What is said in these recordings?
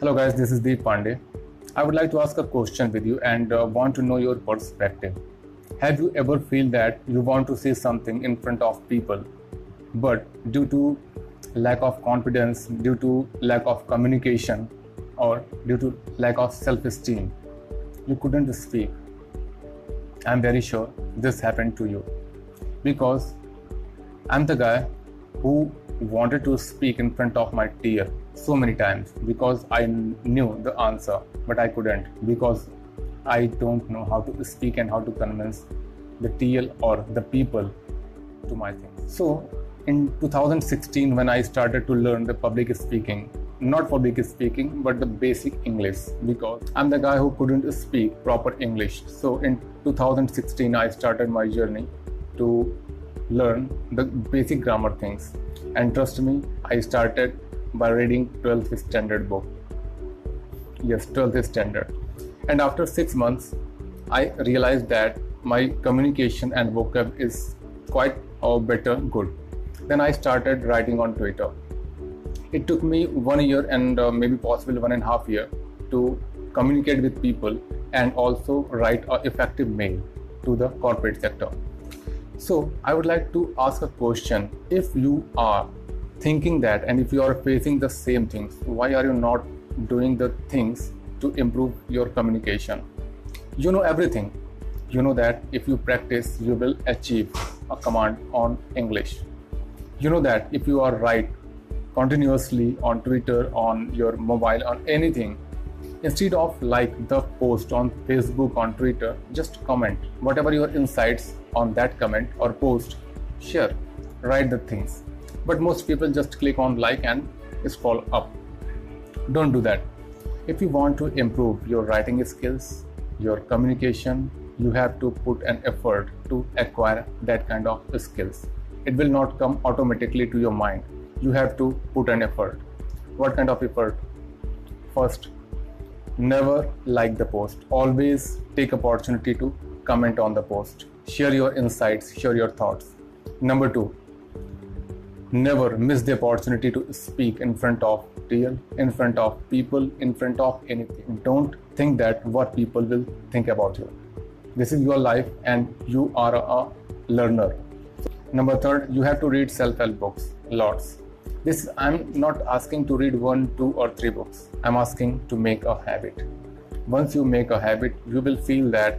Hello, guys, this is Deep Pandey. I would like to ask a question with you and uh, want to know your perspective. Have you ever feel that you want to say something in front of people, but due to lack of confidence, due to lack of communication, or due to lack of self-esteem, you couldn't speak? I'm very sure this happened to you because I'm the guy who wanted to speak in front of my tier so many times because I knew the answer, but I couldn't because I don't know how to speak and how to convince the TL or the people to my thing. So in 2016, when I started to learn the public speaking, not public speaking, but the basic English because I'm the guy who couldn't speak proper English. So in 2016, I started my journey to learn the basic grammar things. And trust me, I started by reading 12th standard book. Yes, 12th standard. And after six months, I realized that my communication and vocab is quite uh, better, good. Then I started writing on Twitter. It took me one year and uh, maybe possibly one and a half year to communicate with people and also write an effective mail to the corporate sector. So I would like to ask a question. If you are thinking that and if you are facing the same things why are you not doing the things to improve your communication? You know everything. You know that if you practice you will achieve a command on english. You know that if you are right continuously on twitter on your mobile on anything instead of like the post on facebook on twitter just comment. Whatever your insights on that comment or post share. Write the things. But most people just click on like and scroll up. Don't do that. If you want to improve your writing skills your communication you have to put an effort to acquire that kind of skills. It will not come automatically to your mind. You have to put an effort. What kind of effort? First never like the post. Always take opportunity to comment on the post. Share your insights share your thoughts. Number 2 never miss the opportunity to speak in front of real in front of people in front of anything. Don't think that what people will think about you. This is your life and you are a learner. Number 3 you have to read self-help books. Lots this i'm not asking to read one two or three books i'm asking to make a habit once you make a habit you will feel that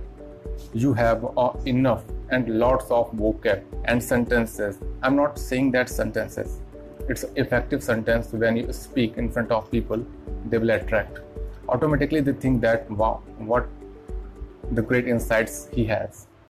you have uh, enough and lots of vocab and sentences. I'm not saying that sentences. It's effective sentence when you speak in front of people, they will attract. Automatically they think that wow, what the great insights he has.